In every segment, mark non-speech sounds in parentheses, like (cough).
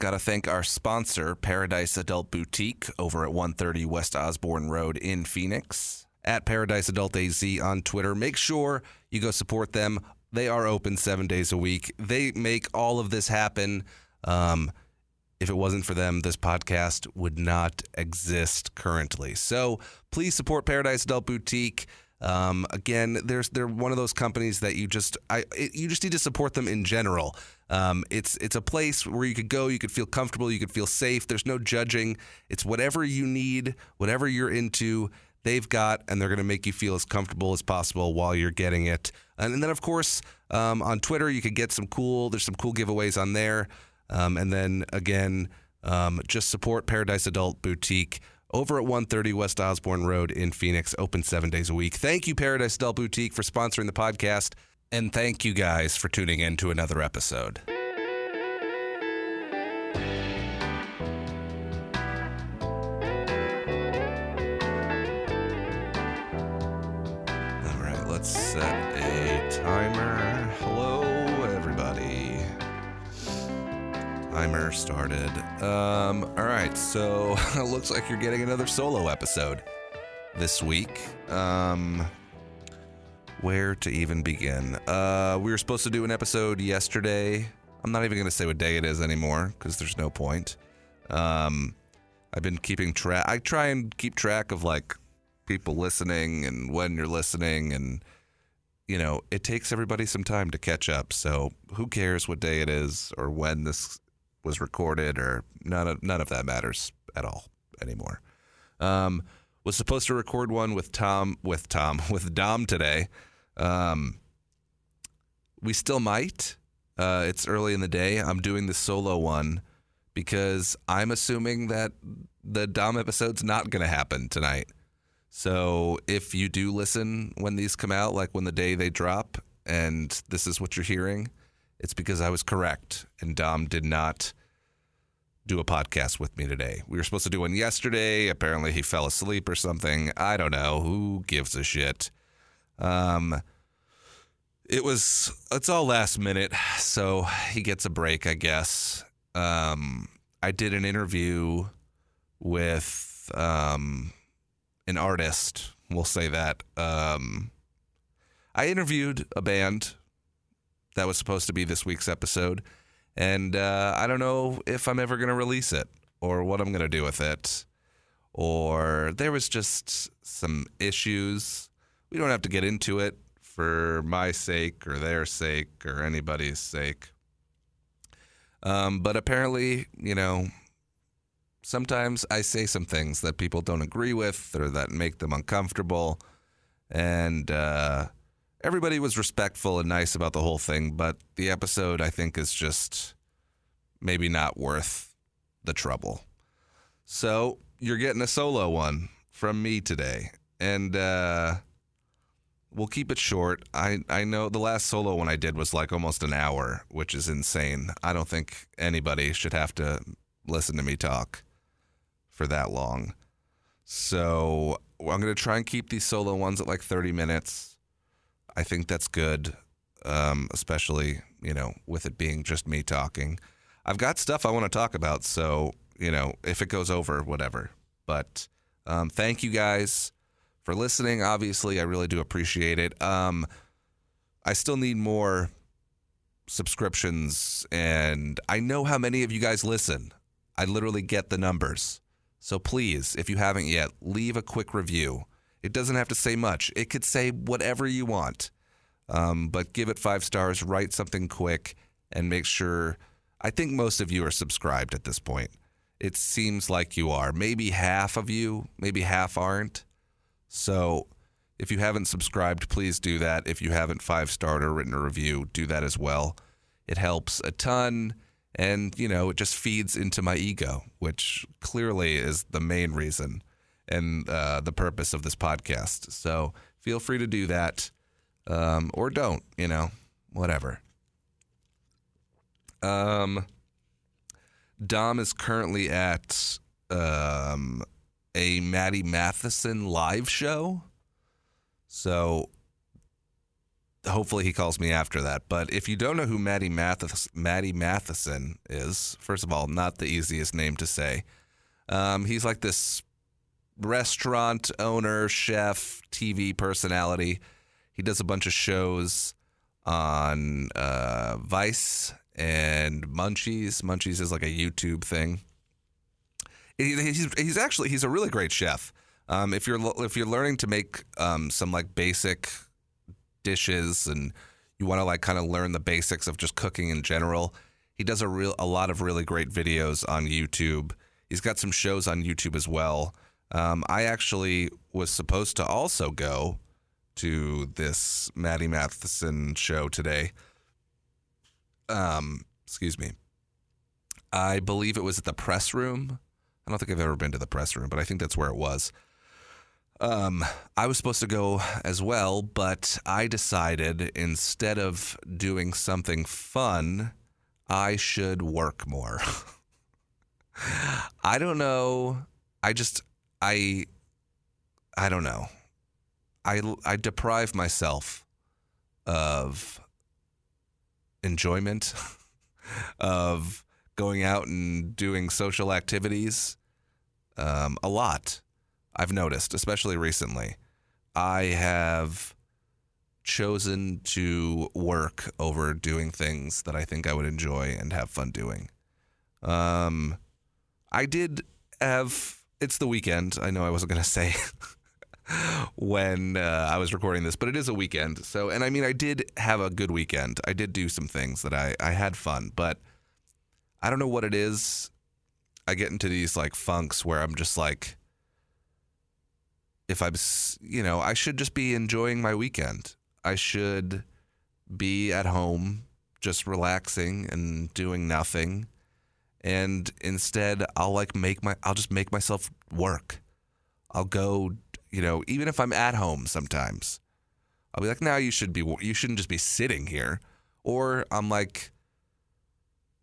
Got to thank our sponsor, Paradise Adult Boutique, over at 130 West Osborne Road in Phoenix. At Paradise Adult AZ on Twitter. Make sure you go support them. They are open seven days a week. They make all of this happen. Um, if it wasn't for them, this podcast would not exist currently. So please support Paradise Adult Boutique. Um, again, there's they're one of those companies that you just I it, you just need to support them in general. Um, it's it's a place where you could go, you could feel comfortable, you could feel safe. There's no judging. It's whatever you need, whatever you're into. They've got, and they're going to make you feel as comfortable as possible while you're getting it. And then, of course, um, on Twitter, you could get some cool. There's some cool giveaways on there. Um, and then again, um, just support Paradise Adult Boutique over at 130 West Osborne Road in Phoenix, open seven days a week. Thank you, Paradise Adult Boutique, for sponsoring the podcast. And thank you guys for tuning in to another episode. All right, let's set a timer. Hello, everybody. Timer started. Um, all right, so (laughs) it looks like you're getting another solo episode this week. Um, where to even begin? Uh, we were supposed to do an episode yesterday. I'm not even going to say what day it is anymore because there's no point. Um, I've been keeping track. I try and keep track of like people listening and when you're listening and you know, it takes everybody some time to catch up. So who cares what day it is or when this was recorded or none of none of that matters at all anymore. Um, was supposed to record one with Tom with Tom (laughs) with Dom today. Um, we still might. Uh, it's early in the day. I'm doing the solo one because I'm assuming that the Dom episode's not going to happen tonight. So if you do listen when these come out, like when the day they drop, and this is what you're hearing, it's because I was correct and Dom did not do a podcast with me today. We were supposed to do one yesterday. Apparently he fell asleep or something. I don't know. Who gives a shit? Um it was it's all last minute, so he gets a break, I guess. Um I did an interview with um an artist, we'll say that. Um I interviewed a band that was supposed to be this week's episode and uh, I don't know if I'm ever going to release it or what I'm going to do with it. Or there was just some issues. We don't have to get into it for my sake or their sake or anybody's sake. Um, but apparently, you know, sometimes I say some things that people don't agree with or that make them uncomfortable. And uh, everybody was respectful and nice about the whole thing, but the episode I think is just maybe not worth the trouble. So you're getting a solo one from me today, and uh, we'll keep it short. I I know the last solo one I did was like almost an hour, which is insane. I don't think anybody should have to listen to me talk for that long. So I'm gonna try and keep these solo ones at like 30 minutes. I think that's good, um, especially you know with it being just me talking. I've got stuff I want to talk about, so you know if it goes over, whatever. But um, thank you guys for listening. Obviously, I really do appreciate it. Um, I still need more subscriptions, and I know how many of you guys listen. I literally get the numbers. So please, if you haven't yet, leave a quick review. It doesn't have to say much. It could say whatever you want. Um, but give it five stars, write something quick, and make sure. I think most of you are subscribed at this point. It seems like you are. Maybe half of you, maybe half aren't. So if you haven't subscribed, please do that. If you haven't five starred or written a review, do that as well. It helps a ton. And, you know, it just feeds into my ego, which clearly is the main reason and uh, the purpose of this podcast. So feel free to do that um, or don't, you know, whatever. Um, Dom is currently at um, a Matty Matheson live show. So hopefully he calls me after that. But if you don't know who Matty, Mathis, Matty Matheson is, first of all, not the easiest name to say. Um, he's like this restaurant owner, chef, TV personality. He does a bunch of shows on uh, Vice and Munchies. Munchies is like a YouTube thing. He's he's actually he's a really great chef. Um, if you're if you're learning to make um, some like basic dishes and you want to like kind of learn the basics of just cooking in general, he does a real a lot of really great videos on YouTube. He's got some shows on YouTube as well. Um, I actually was supposed to also go to this Matty Matheson show today. Um, excuse me. I believe it was at the press room. I don't think I've ever been to the press room, but I think that's where it was. Um, I was supposed to go as well, but I decided instead of doing something fun, I should work more. (laughs) I don't know. I just I I don't know. I I deprive myself of enjoyment (laughs) of going out and doing social activities um, a lot. I've noticed, especially recently. I have chosen to work over doing things that I think I would enjoy and have fun doing. Um, I did have. It's the weekend. I know I wasn't going to say (laughs) when uh, I was recording this, but it is a weekend. So, and I mean, I did have a good weekend. I did do some things that I, I had fun, but I don't know what it is. I get into these like funks where I'm just like, if I'm, you know, I should just be enjoying my weekend. I should be at home just relaxing and doing nothing. And instead, I'll like make my, I'll just make myself work. I'll go you know, even if I'm at home sometimes, I'll be like, "Now you should be, you shouldn't just be sitting here." Or I'm like,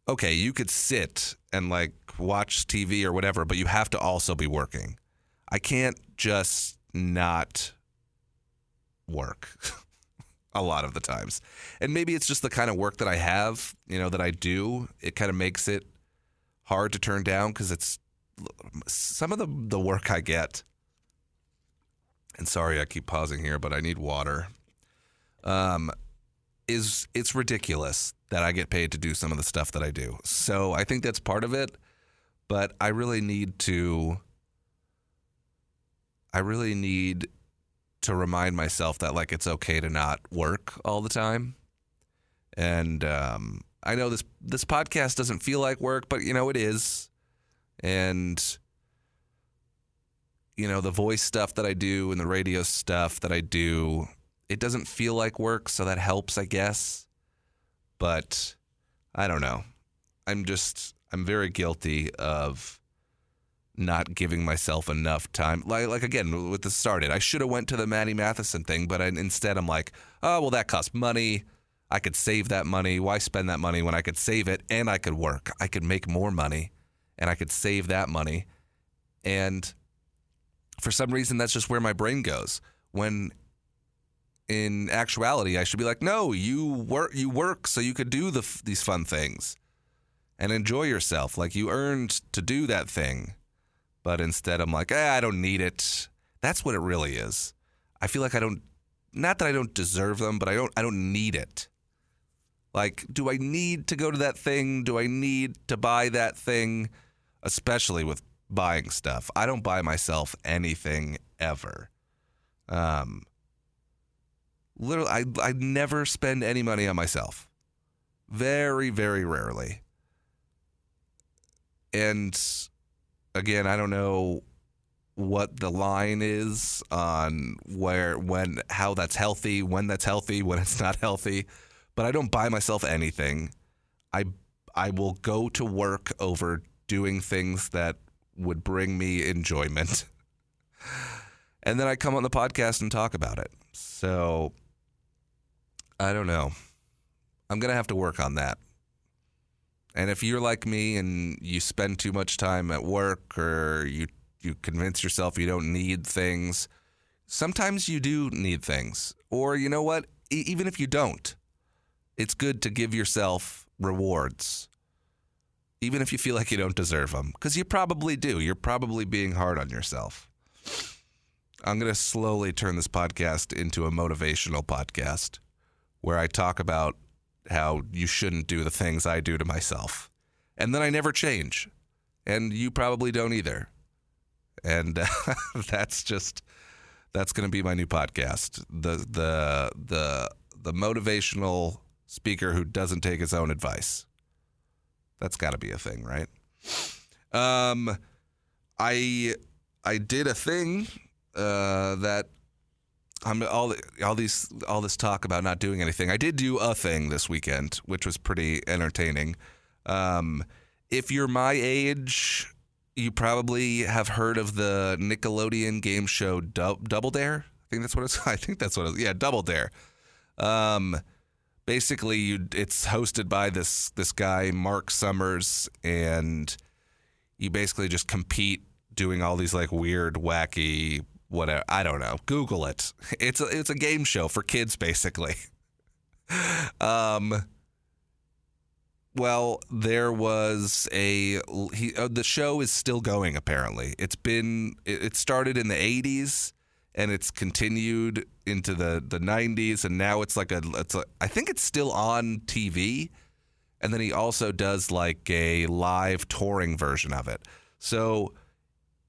"Okay, you could sit and like watch TV or whatever, but you have to also be working. I can't just not work." (laughs) a lot of the times. And maybe it's just the kind of work that I have, you know, that I do. It kind of makes it hard to turn down because it's some of the the work I get and sorry I keep pausing here, but I need water. Um, is it's ridiculous that I get paid to do some of the stuff that I do. So I think that's part of it, but I really need to I really need to remind myself that like it's okay to not work all the time. And um, I know this this podcast doesn't feel like work, but you know it is. And you know, the voice stuff that I do and the radio stuff that I do, it doesn't feel like work, so that helps, I guess. But I don't know. I'm just I'm very guilty of not giving myself enough time. Like like again with the started, I should have went to the Matty Matheson thing, but I, instead I'm like, oh well, that costs money. I could save that money. Why spend that money when I could save it and I could work? I could make more money, and I could save that money, and for some reason, that's just where my brain goes. When in actuality, I should be like, no, you work, you work so you could do the, these fun things and enjoy yourself. Like you earned to do that thing. But instead, I'm like, eh, I don't need it. That's what it really is. I feel like I don't, not that I don't deserve them, but I don't, I don't need it. Like, do I need to go to that thing? Do I need to buy that thing? Especially with buying stuff. I don't buy myself anything ever. Um, literally, I I never spend any money on myself. Very, very rarely. And again, I don't know what the line is on where, when, how that's healthy, when that's healthy, when it's not healthy. But I don't buy myself anything. I I will go to work over doing things that would bring me enjoyment. (laughs) and then I come on the podcast and talk about it. So I don't know. I'm going to have to work on that. And if you're like me and you spend too much time at work or you you convince yourself you don't need things, sometimes you do need things. Or you know what? e- even if you don't, it's good to give yourself rewards, even if you feel like you don't deserve them, because you probably do. You're probably being hard on yourself. I'm going to slowly turn this podcast into a motivational podcast where I talk about how you shouldn't do the things I do to myself. And then I never change. And you probably don't either. And uh, (laughs) that's just that's going to be my new podcast. The the the the motivational speaker who doesn't take his own advice. That's got to be a thing, right? Um I I did a thing uh, that I'm all all these all this talk about not doing anything. I did do a thing this weekend, which was pretty entertaining. Um, if you're my age, you probably have heard of the Nickelodeon game show Double Dare. I think that's what it's. (laughs) I think that's what it's. Yeah, Double Dare. Um, basically, you it's hosted by this this guy Mark Summers, and you basically just compete doing all these like weird, wacky whatever. I don't know. Google it. (laughs) It's a, it's a game show for kids, basically. (laughs) um. Well, there was a he, uh, the show is still going. Apparently, it's been it, it started in the '80s and it's continued into the the 90s, and now it's like a it's a, I think it's still on TV, and then he also does like a live touring version of it. So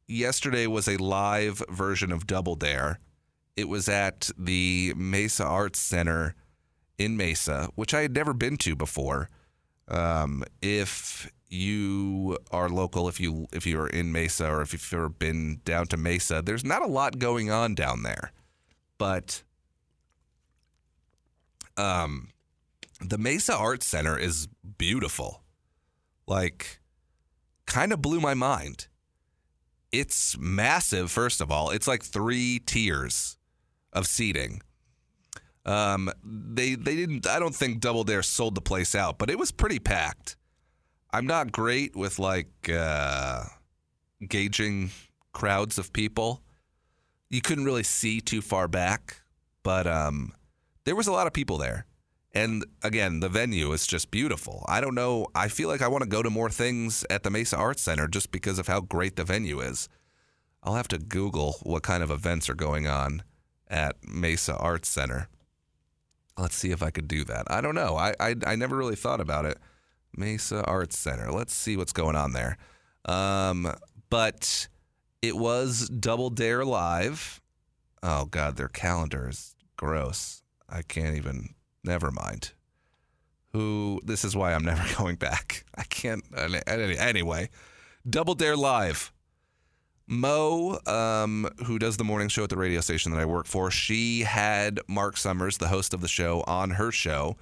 yesterday was a live version of Double Dare. It was at the Mesa Arts Center in Mesa, which I had never been to before. Um, if you are local, if you if you are in Mesa or if you've ever been down to Mesa, there's not a lot going on down there, but um, the Mesa Arts Center is beautiful. Like, kind of blew my mind it's massive. First of all, it's like three tiers of seating. Um, they they didn't. I don't think Double Dare sold the place out, but it was pretty packed. I'm not great with like uh, gauging crowds of people. You couldn't really see too far back, but um, there was a lot of people there. And again, the venue is just beautiful. I don't know. I feel like I want to go to more things at the Mesa Arts Center just because of how great the venue is. I'll have to Google what kind of events are going on at Mesa Arts Center. Let's see if I could do that. I don't know. I, I, I never really thought about it. Mesa Arts Center. Let's see what's going on there. Um, but it was Double Dare Live. Oh, God, their calendar is gross. I can't even Never mind. Who? This is why I'm (laughs) never going back. I can't. Anyway, Double Dare Live. Mo, um, who does the morning show at the radio station that I work for, she had Mark Summers, the host of the show, on her show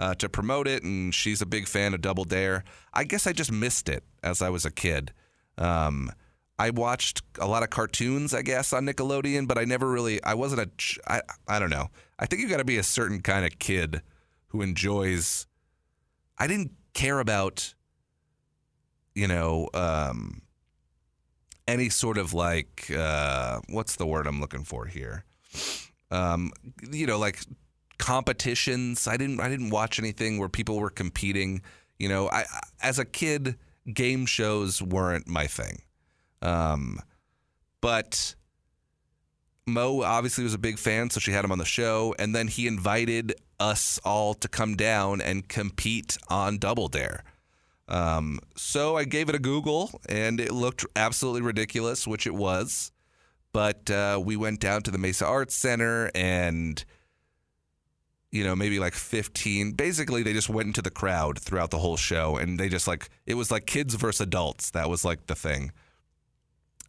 uh, to promote it, and she's a big fan of Double Dare. I guess I just missed it as I was a kid. Um, I watched a lot of cartoons, I guess, on Nickelodeon, but I never really, I wasn't a, I, I don't know. I think you got to be a certain kind of kid who enjoys, I didn't care about, you know, um, any sort of like, uh, what's the word I'm looking for here? Um, you know, like competitions. I didn't, I didn't watch anything where people were competing. You know, I, as a kid, game shows weren't my thing. Um, but Mo obviously was a big fan, so she had him on the show, and then he invited us all to come down and compete on Double Dare. Um, so I gave it a Google, and it looked absolutely ridiculous, which it was. But uh, we went down to the Mesa Arts Center, and you know, maybe like 15. Basically, they just went into the crowd throughout the whole show, and they just like it was like kids versus adults. That was like the thing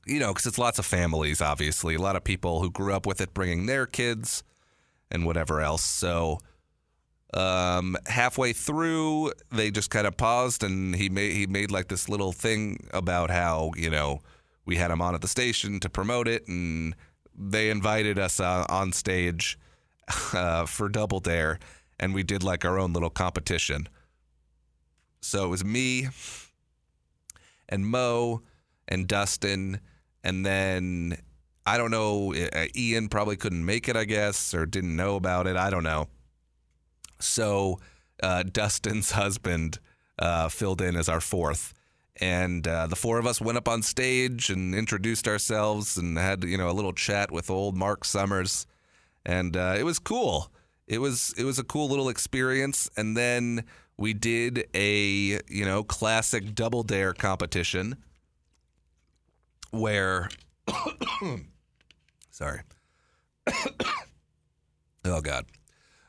you know, because it's lots of families, obviously, a lot of people who grew up with it bringing their kids and whatever else. So um, halfway through, they just kind of paused, and he made he made like this little thing about how you know we had him on at the station to promote it, and they invited us uh, on stage (laughs) uh, for Double Dare, and we did like our own little competition. So it was me and Mo and Dustin and then I don't know. Ian probably couldn't make it, I guess, or didn't know about it. I don't know. So uh, Dustin's (laughs) husband uh, filled in as our fourth. And uh, the four of us went up on stage and introduced ourselves and had you know a little chat with old Mark Summers, and uh, it was cool. It was it was a cool little experience. And then we did a you know classic double dare competition where (coughs) sorry (coughs) oh god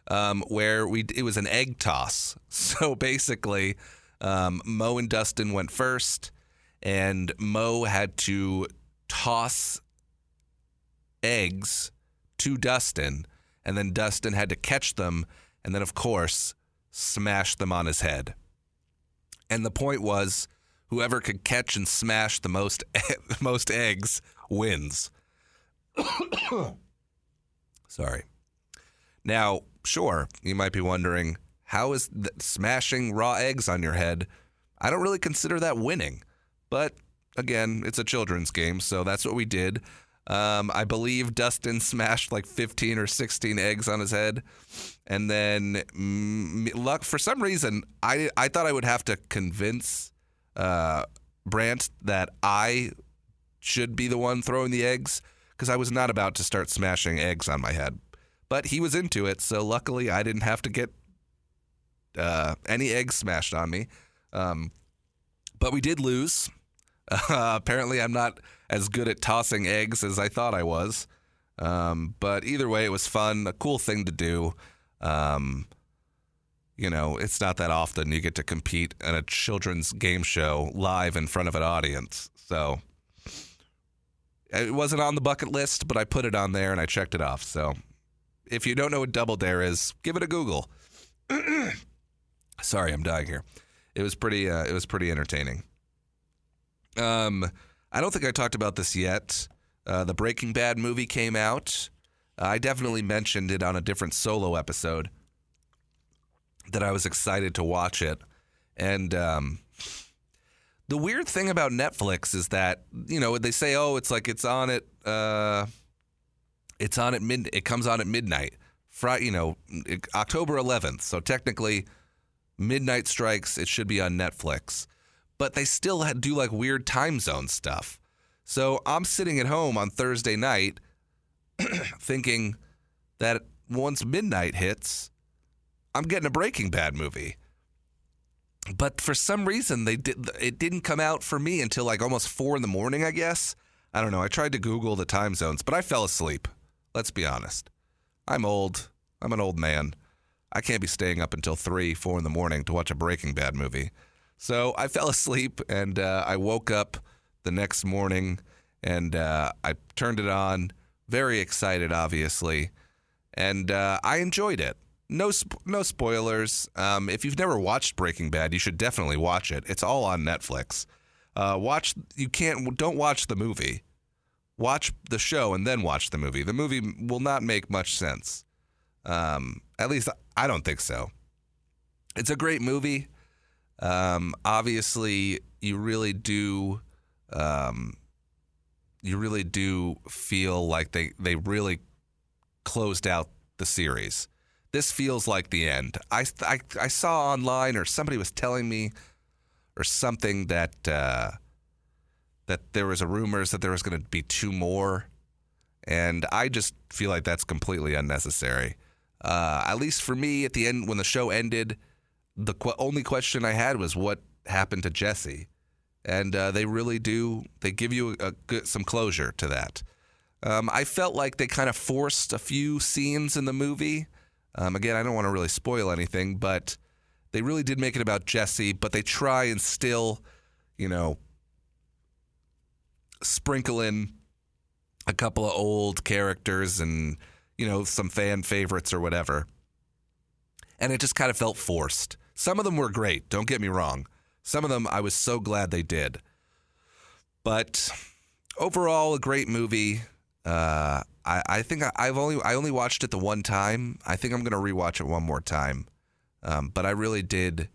um, where we it was an egg toss (laughs) so basically um, mo and dustin went first and mo had to toss eggs to dustin and then dustin had to catch them and then of course smash them on his head and the point was whoever could catch and smash the most (laughs) most eggs wins. (coughs) Sorry. Now, sure, you might be wondering how is smashing raw eggs on your head? I don't really consider that winning, but again, it's a children's game, so that's what we did. Um, I believe Dustin smashed like 15 or 16 eggs on his head. And then, mm, luck for some reason, I, I thought I would have to convince uh, Brant that I should be the one throwing the eggs because I was not about to start smashing eggs on my head. But he was into it, so luckily I didn't have to get uh, any eggs smashed on me. Um, but we did lose. Uh, (laughs) apparently, I'm not as good at tossing eggs as I thought I was. Um, but either way, it was fun, a cool thing to do. Um, you know, it's not that often you get to compete in a children's game show live in front of an audience. So it wasn't on the bucket list, but I put it on there and I checked it off. So if you don't know what Double Dare is, give it a Google. (clears throat) Sorry, I'm dying here. It was pretty. Uh, it was pretty entertaining. Um, I don't think I talked about this yet. Uh, the Breaking Bad movie came out. I definitely mentioned it on a different solo episode that I was excited to watch it. And um, the weird thing about Netflix is that you know they say, oh, it's like it's on at uh, it's on at mid, it comes on at midnight, Friday, you know, October 11th. So technically, midnight strikes. It should be on Netflix, but they still do like weird time zone stuff. So I'm sitting at home on Thursday night, (clears throat) thinking that once midnight hits, I'm getting a Breaking Bad movie. But for some reason, they did. It didn't come out for me until like almost four in the morning. I guess I don't know. I tried to Google the time zones, but I fell asleep. Let's be honest. I'm old. I'm an old man. I can't be staying up until three, four in the morning to watch a Breaking Bad movie. So I fell asleep, and uh, I woke up the next morning, and uh, I turned it on. Very excited, obviously, and uh, I enjoyed it. No, sp- no spoilers. Um, if you've never watched Breaking Bad, you should definitely watch it. It's all on Netflix. Uh, watch. You can't. Don't watch the movie. Watch the show and then watch the movie. The movie will not make much sense. Um, at least I don't think so. It's a great movie. Um, obviously, you really do. Um, you really do feel like they they really closed out the series this feels like the end. I, I, I saw online or somebody was telling me or something that uh, that there was a rumors that there was going to be two more, and I just feel like that's completely unnecessary. Uh, at least for me, at the end when the show ended, the qu- only question I had was what happened to Jesse, and uh, they really do. They give you a, a, some closure to that. Um, I felt like they kind of forced a few scenes in the movie um, again, I don't want to really spoil anything, but they really did make it about Jesse, but they try and still, you know, sprinkle in a couple of old characters and, you know, some fan favorites or whatever. And it just kind of felt forced. Some of them were great, don't get me wrong. Some of them I was so glad they did. But overall, a great movie. Uh, I, I think I, have only I only watched it the one time. I think I'm gonna rewatch it one more time. Um, but I really did.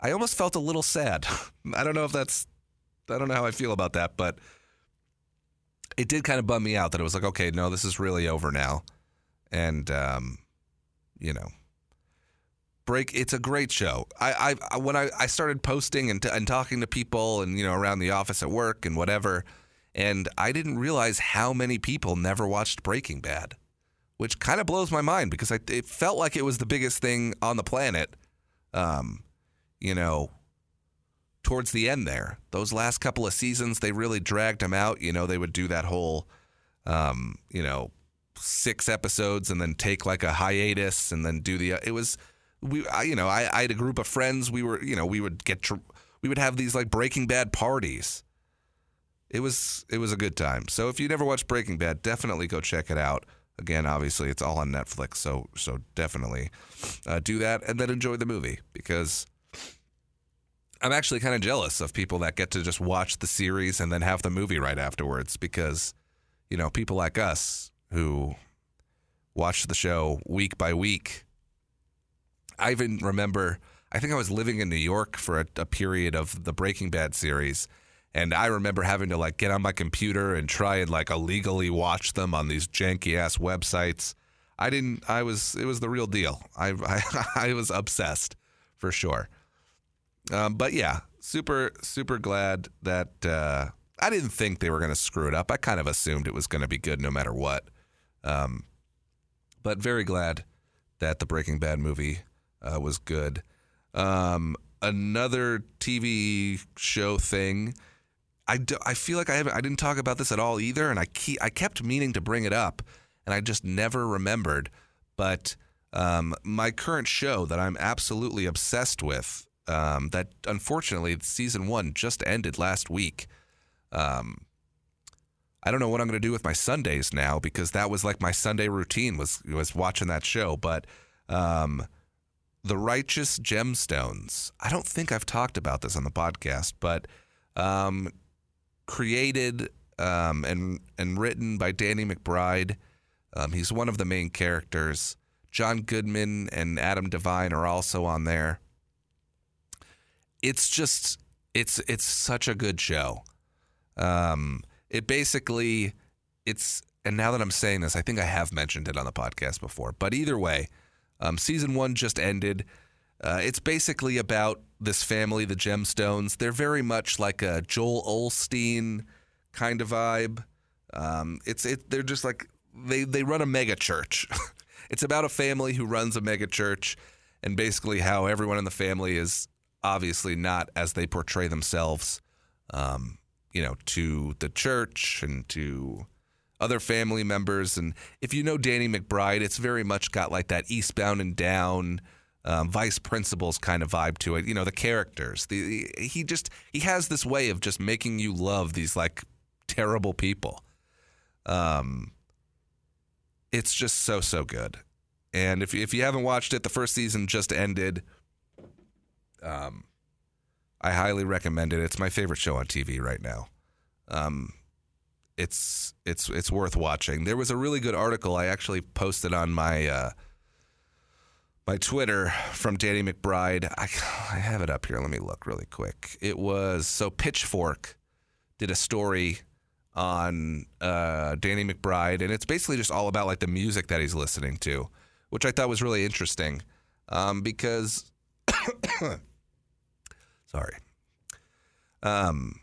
I almost felt a little sad. (laughs) I don't know if that's. I don't know how I feel about that, but it did kind of bum me out that it was like, okay, no, this is really over now, and um, you know, break it's a great show. I i when i, I started posting and, t- and talking to people and you know around the office at work and whatever and i didn't realize how many people never watched breaking bad which kind of blows my mind because I, it felt like it was the biggest thing on the planet um you know towards the end there. Those last couple of seasons they really dragged them out. You know they would do that whole um you know six episodes and then take like a hiatus and then do the it was we I, you know I, I had a group of friends. We were you know we would get tr- we would have these like breaking bad parties. It was it was a good time. So if you never watched breaking bad definitely go check it out. Again obviously it's all on netflix so so definitely uh, do that and then enjoy the movie because i'm actually kind of jealous of people that get to just watch the series and then have the movie right afterwards because you know people like us who watch the show week by week I even remember, I think I was living in New York for a, a, period of the Breaking Bad series. And I remember having to like get on my computer and try and like illegally watch them on these janky ass websites. I didn't, I was, it was the real deal. I, (laughs) I, I was obsessed for sure. Um, but yeah, super, super glad that, uh, I didn't think they were going to screw it up. I kind of assumed it was going to be good no matter what. Um, but very glad that the Breaking Bad movie uh, was good. Um, another TV show thing. I, do, I feel like I haven't I didn't talk about this at all either, and I keep, I kept meaning to bring it up, and I just never remembered. But um, my current show that I'm absolutely obsessed with, um, that unfortunately season one just ended last week. Um, I don't know what I'm going to do with my Sundays now because that was like my Sunday routine was was watching that show. But um, the Righteous Gemstones. I don't think I've talked about this on the podcast, but um, created um, and and written by Danny McBride. Um, he's one of the main characters. John Goodman and Adam DeVine are also on there. It's just it's it's such a good show. Um, it basically it's and now that I'm saying this, I think I have mentioned it on the podcast before. But either way, um, season one just ended. Uh, it's basically about this family, the Gemstones. They're very much like a Joel Osteen kind of vibe. Um, it's it. They're just like they they run a mega church. (laughs) it's about a family who runs a mega church, and basically how everyone in the family is obviously not as they portray themselves. Um, you know, to the church and to other family members. And if you know Danny McBride, it's very much got like that Eastbound and Down. Um, vice principals kind of vibe to it. You know, the characters. The he just he has this way of just making you love these like terrible people. Um, it's just so so good. And if if you haven't watched it, the first season just ended. Um, I highly recommend it. It's my favorite show on TV right now. Um, it's it's it's worth watching. There was a really good article I actually posted on my uh, my Twitter from Danny McBride. I, I have it up here. Let me look really quick. It was so Pitchfork did a story on uh, Danny McBride, and it's basically just all about like the music that he's listening to, which I thought was really interesting um, because (coughs) (coughs) sorry. Um,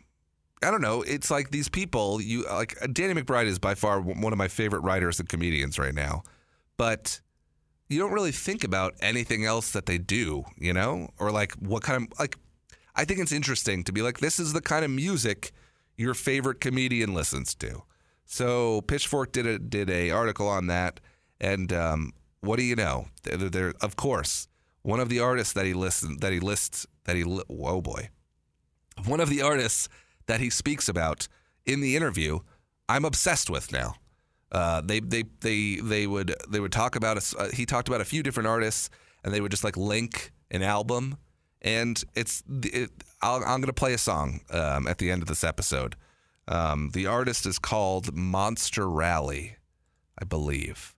I don't know. It's like these people. You like Danny McBride is by far one of my favorite writers and comedians right now, but you don't really think about anything else that they do, you know, or like what kind of like. I think it's interesting to be like, this is the kind of music your favorite comedian listens to. So Pitchfork did a did a article on that, and um, what do you know? They're, they're, of course one of the artists that he lists that he lists that he whoa boy, one of the artists that he speaks about in the interview, I'm obsessed with now. Uh, they they they they would they would talk about a, uh, he talked about a few different artists and they would just like link an album and it's it, i am going to play a song um, at the end of this episode. Um, the artist is called Monster Rally, I believe.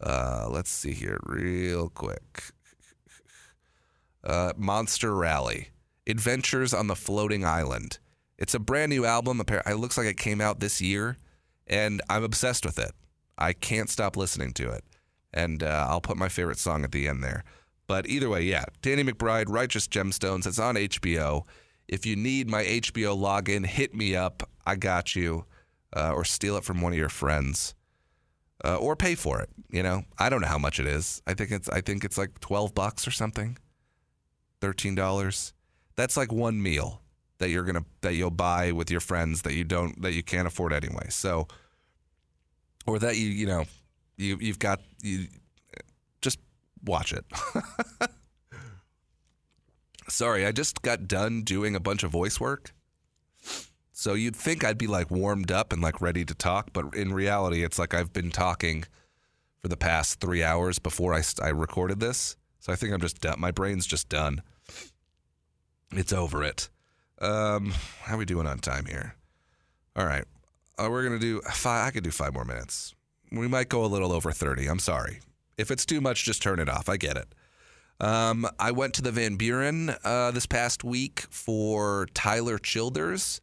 Uh, let's see here, real quick. Uh, Monster Rally, Adventures on the Floating Island. It's a brand new album. It looks like it came out this year, and I'm obsessed with it. I can't stop listening to it. And uh, I'll put my favorite song at the end there. But either way, yeah, Danny McBride, Righteous Gemstones. It's on HBO. If you need my HBO login, hit me up. I got you. Uh, or steal it from one of your friends. Uh, or pay for it. You know, I don't know how much it is. I think it's I think it's like twelve bucks or something, thirteen dollars. That's like one meal that you're gonna that you'll buy with your friends that you don't that you can't afford anyway. So, or that you you know you you've got you just watch it. (laughs) Sorry, I just got done doing a bunch of voice work. So you'd think I'd be like warmed up and like ready to talk, but in reality, it's like I've been talking for the past three hours before I, I recorded this. So I think I'm just done. My brain's just done. It's over it. Um, how are we doing on time here? All right. Uh, we're going to do five. I could do five more minutes. We might go a little over 30. I'm sorry. If it's too much, just turn it off. I get it. Um, I went to the Van Buren uh, this past week for Tyler Childers.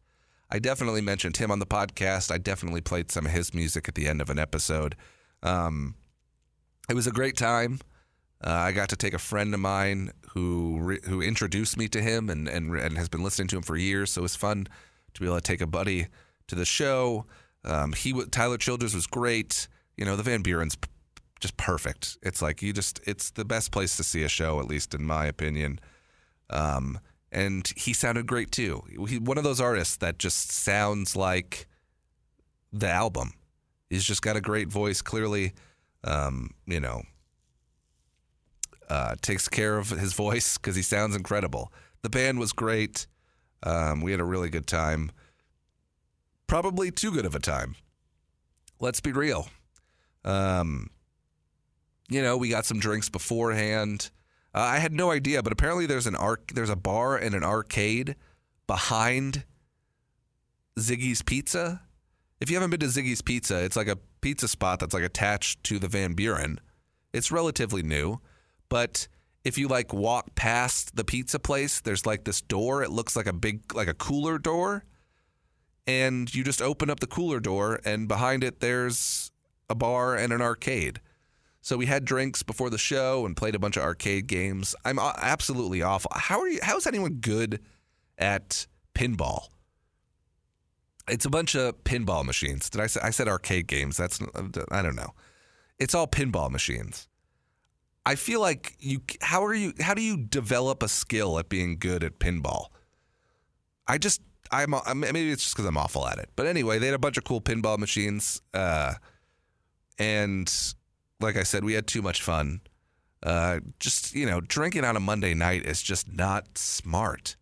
I definitely mentioned him on the podcast. I definitely played some of his music at the end of an episode. Um, it was a great time. Uh, I got to take a friend of mine who re- who introduced me to him and, and and has been listening to him for years. So it was fun to be able to take a buddy to the show. Um, he Tyler Childers was great. You know the Van Buren's p- just perfect. It's like you just it's the best place to see a show, at least in my opinion. Um, and he sounded great too. He, one of those artists that just sounds like the album. He's just got a great voice. Clearly, um, you know, uh, takes care of his voice because he sounds incredible. The band was great. Um, we had a really good time. Probably too good of a time. Let's be real. Um, you know, we got some drinks beforehand. Uh, I had no idea, but apparently there's an arc, there's a bar and an arcade behind Ziggy's Pizza. If you haven't been to Ziggy's Pizza, it's like a pizza spot that's like attached to the Van Buren. It's relatively new, but if you like walk past the pizza place, there's like this door. It looks like a big like a cooler door. And you just open up the cooler door and behind it there's a bar and an arcade. So we had drinks before the show and played a bunch of arcade games. I'm uh, absolutely awful. How are you? How is anyone good at pinball? It's a bunch of pinball machines. Did I say I said arcade games? That's uh, I don't know. It's all pinball machines. I feel like you. How are you? How do you develop a skill at being good at pinball? I just I'm maybe it's just because I'm awful at it. But anyway, they had a bunch of cool pinball machines, uh, and like I said, we had too much fun. Uh, just you know, drinking on a Monday night is just not smart.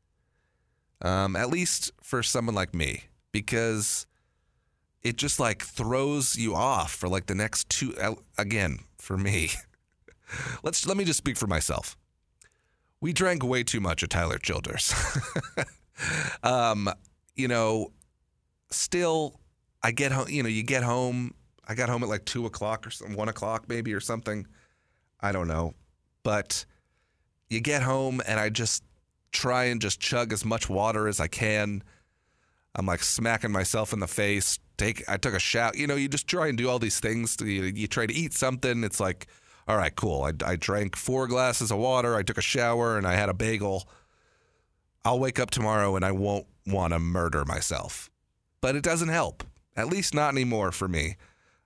Um, at least for someone like me, because it just like throws you off for like the next two. Again, for me, (laughs) (laughs) let's let me just speak for myself. We drank way too much at Tyler Childers. (laughs) um, you know, still, I get home. You know, you get home I got home at like two o'clock or some, one o'clock maybe or something. I don't know. But you get home and I just try and just chug as much water as I can. I'm like smacking myself in the face. Take I took a shower. You know, you just try and do all these things. To, you, you try to eat something. It's like, all right, cool. I, I drank four glasses of water. I took a shower and I had a bagel. I'll wake up tomorrow and I won't want to murder myself. But it doesn't help. At least not anymore for me.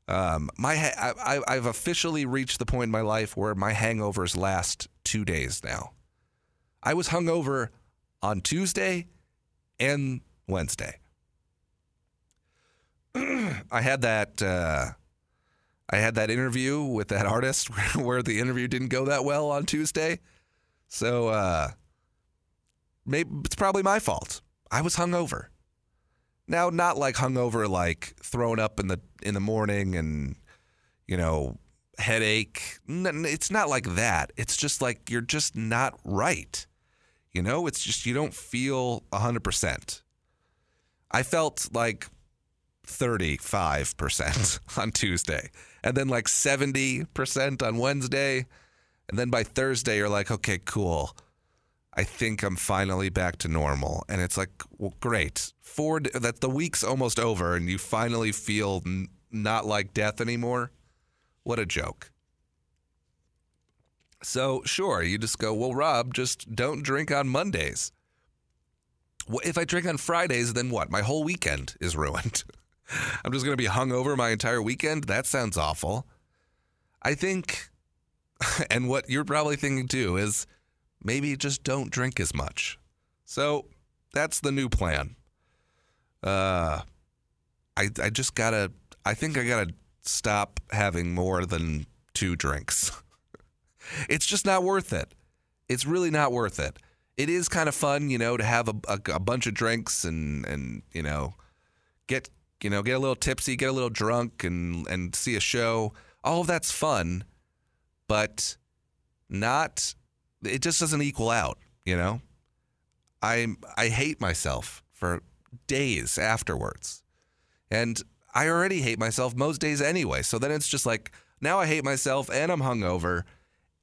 Um, my ha- I, I've officially reached the point in my life where my hangovers last two days now. I was hungover on Tuesday and Wednesday. (clears throat) I had that uh, I had that interview with that artist (laughs) where the interview didn't go that well on Tuesday. So uh, maybe it's probably my fault. I was hungover. Now, not like hungover, like thrown up in the in the morning and you know headache. It's not like that. It's just like you're just not right. You know, it's just you don't feel hundred percent. I felt like 35% (laughs) on Tuesday, and then like 70% on Wednesday. And then by Thursday, you're like, okay, cool. I think I'm finally back to normal. And it's like, well, great. Four, that the week's almost over and you finally feel n- not like death anymore. What a joke. So, sure, you just go, well, Rob, just don't drink on Mondays. If I drink on Fridays, then what? My whole weekend is ruined. (laughs) (laughs) I'm just going to be hung over my entire weekend? That sounds awful. I think, (laughs) and what you're probably thinking too, is maybe just don't drink as much. So that's the new plan. Uh, I I just gotta. I think I gotta stop having more than two drinks. (laughs) it's just not worth it. It's really not worth it. It is kind of fun, you know, to have a, a, a bunch of drinks and and you know get you know get a little tipsy, get a little drunk, and and see a show. All of that's fun, but not. It just doesn't equal out, you know. I I hate myself for days afterwards. And I already hate myself most days anyway. So then it's just like now I hate myself and I'm hungover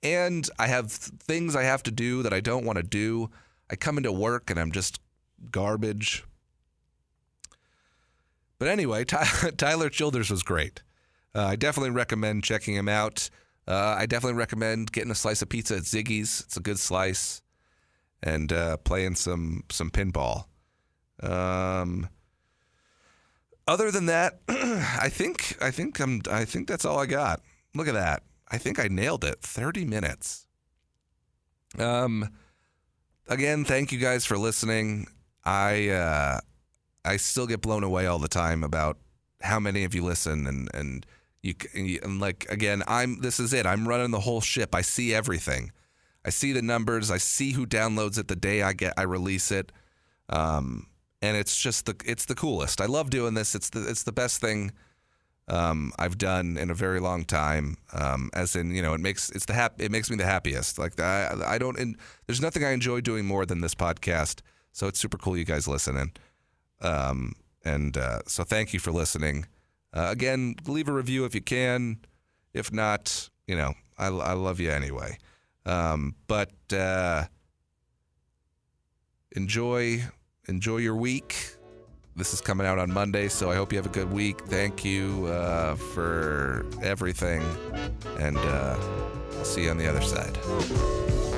and I have things I have to do that I don't want to do. I come into work and I'm just garbage. But anyway, (laughs) Tyler Childers was great. Uh, I definitely recommend checking him out. Uh, I definitely recommend getting a slice of pizza at Ziggy's. It's a good slice and uh, playing some some pinball. Um, other than that, (clears throat) I think I think I'm I think that's all I got. Look at that. I think I nailed it. 30 minutes. Um again, thank you guys for listening. I uh I still get blown away all the time about how many of you listen and and you and like again, I'm this is it. I'm running the whole ship. I see everything. I see the numbers. I see who downloads it the day I get I release it. Um, and it's just the it's the coolest. I love doing this. It's the it's the best thing um, I've done in a very long time. Um, as in, you know, it makes it's the hap- it makes me the happiest. Like I I don't and there's nothing I enjoy doing more than this podcast. So it's super cool you guys listening. Um, and uh, so thank you for listening. Uh, again, leave a review if you can. If not, you know, I, I love you anyway. Um, but uh, enjoy enjoy your week. This is coming out on Monday, so I hope you have a good week. Thank you uh, for everything, and uh, I'll see you on the other side.